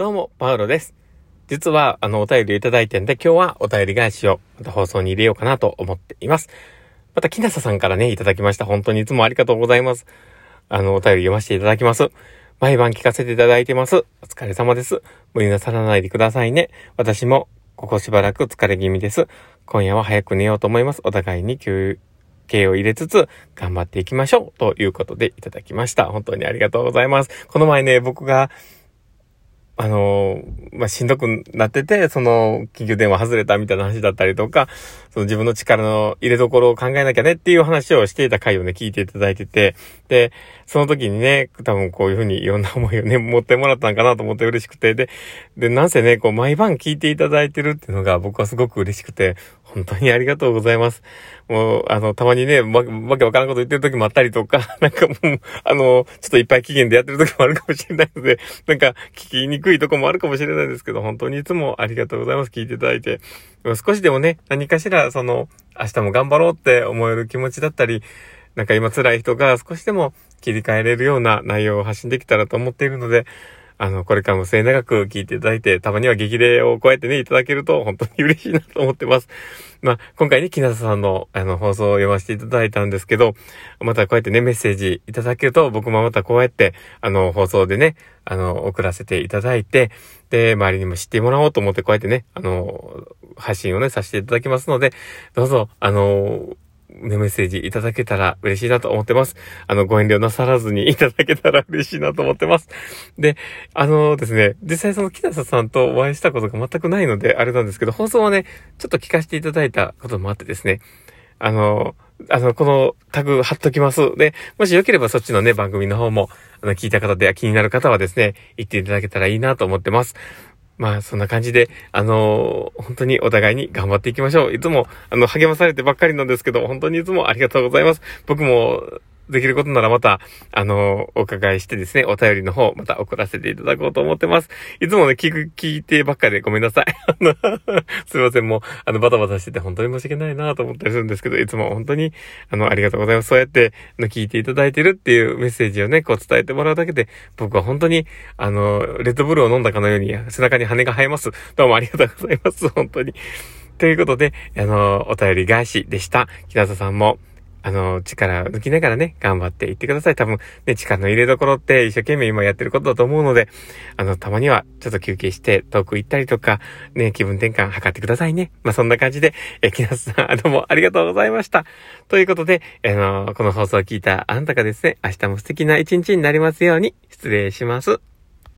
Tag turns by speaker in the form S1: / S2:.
S1: どうも、パウロです。実は、あの、お便りいただいてんで、今日はお便り返しを、また放送に入れようかなと思っています。また、木なささんからね、いただきました。本当にいつもありがとうございます。あの、お便り読ませていただきます。毎晩聞かせていただいてます。お疲れ様です。無理なさらないでくださいね。私も、ここしばらく疲れ気味です。今夜は早く寝ようと思います。お互いに休憩を入れつつ、頑張っていきましょう。ということでいただきました。本当にありがとうございます。この前ね、僕が、あの、まあ、しんどくなってて、その、緊急電話外れたみたいな話だったりとか、その自分の力の入れどころを考えなきゃねっていう話をしていた回をね、聞いていただいてて、で、その時にね、多分こういうふうにいろんな思いをね、持ってもらったんかなと思って嬉しくて、で、で、なんせね、こう、毎晩聞いていただいてるっていうのが僕はすごく嬉しくて、本当にありがとうございます。もう、あの、たまにね、わ、わけわからんこと言ってる時もあったりとか、なんかもう、あの、ちょっといっぱい期限でやってる時もあるかもしれないので、なんか、聞きにくいとこもあるかもしれないですけど、本当にいつもありがとうございます。聞いていただいて。少しでもね、何かしら、その、明日も頑張ろうって思える気持ちだったり、なんか今辛い人が少しでも切り替えれるような内容を発信できたらと思っているので、あの、これからも末長く聞いていただいて、たまには激励をこうやってね、いただけると本当に嬉しいなと思ってます。まあ、今回ね、木下さんのあの放送を読ませていただいたんですけど、またこうやってね、メッセージいただけると、僕もまたこうやって、あの、放送でね、あの、送らせていただいて、で、周りにも知ってもらおうと思って、こうやってね、あの、発信をね、させていただきますので、どうぞ、あの、メッセージいただけたら嬉しいなと思ってます。あの、ご遠慮なさらずにいただけたら嬉しいなと思ってます。で、あのですね、実際その木下さんとお会いしたことが全くないので、あれなんですけど、放送はね、ちょっと聞かせていただいたこともあってですね、あの、あの、このタグ貼っときます。で、もしよければそっちのね、番組の方も、あの、聞いた方で気になる方はですね、言っていただけたらいいなと思ってます。まあ、そんな感じで、あのー、本当にお互いに頑張っていきましょう。いつも、あの、励まされてばっかりなんですけど、本当にいつもありがとうございます。僕も、できることならまた、あの、お伺いしてですね、お便りの方、また送らせていただこうと思ってます。いつもね、聞く、聞いてばっかりでごめんなさい。あのすいません、もう、あの、バタバタしてて本当に申し訳ないなと思ったりするんですけど、いつも本当に、あの、ありがとうございます。そうやって、の、聞いていただいてるっていうメッセージをね、こう伝えてもらうだけで、僕は本当に、あの、レッドブルを飲んだかのように、背中に羽が生えます。どうもありがとうございます。本当に。ということで、あの、お便り返しでした。木田さんも、あの、力抜きながらね、頑張っていってください。多分、ね、力の入れどころって一生懸命今やってることだと思うので、あの、たまにはちょっと休憩して遠く行ったりとか、ね、気分転換図ってくださいね。まあ、そんな感じで、え、木夏さん、どうもありがとうございました。ということで、あの、この放送を聞いたあなたがですね、明日も素敵な一日になりますように、失礼します。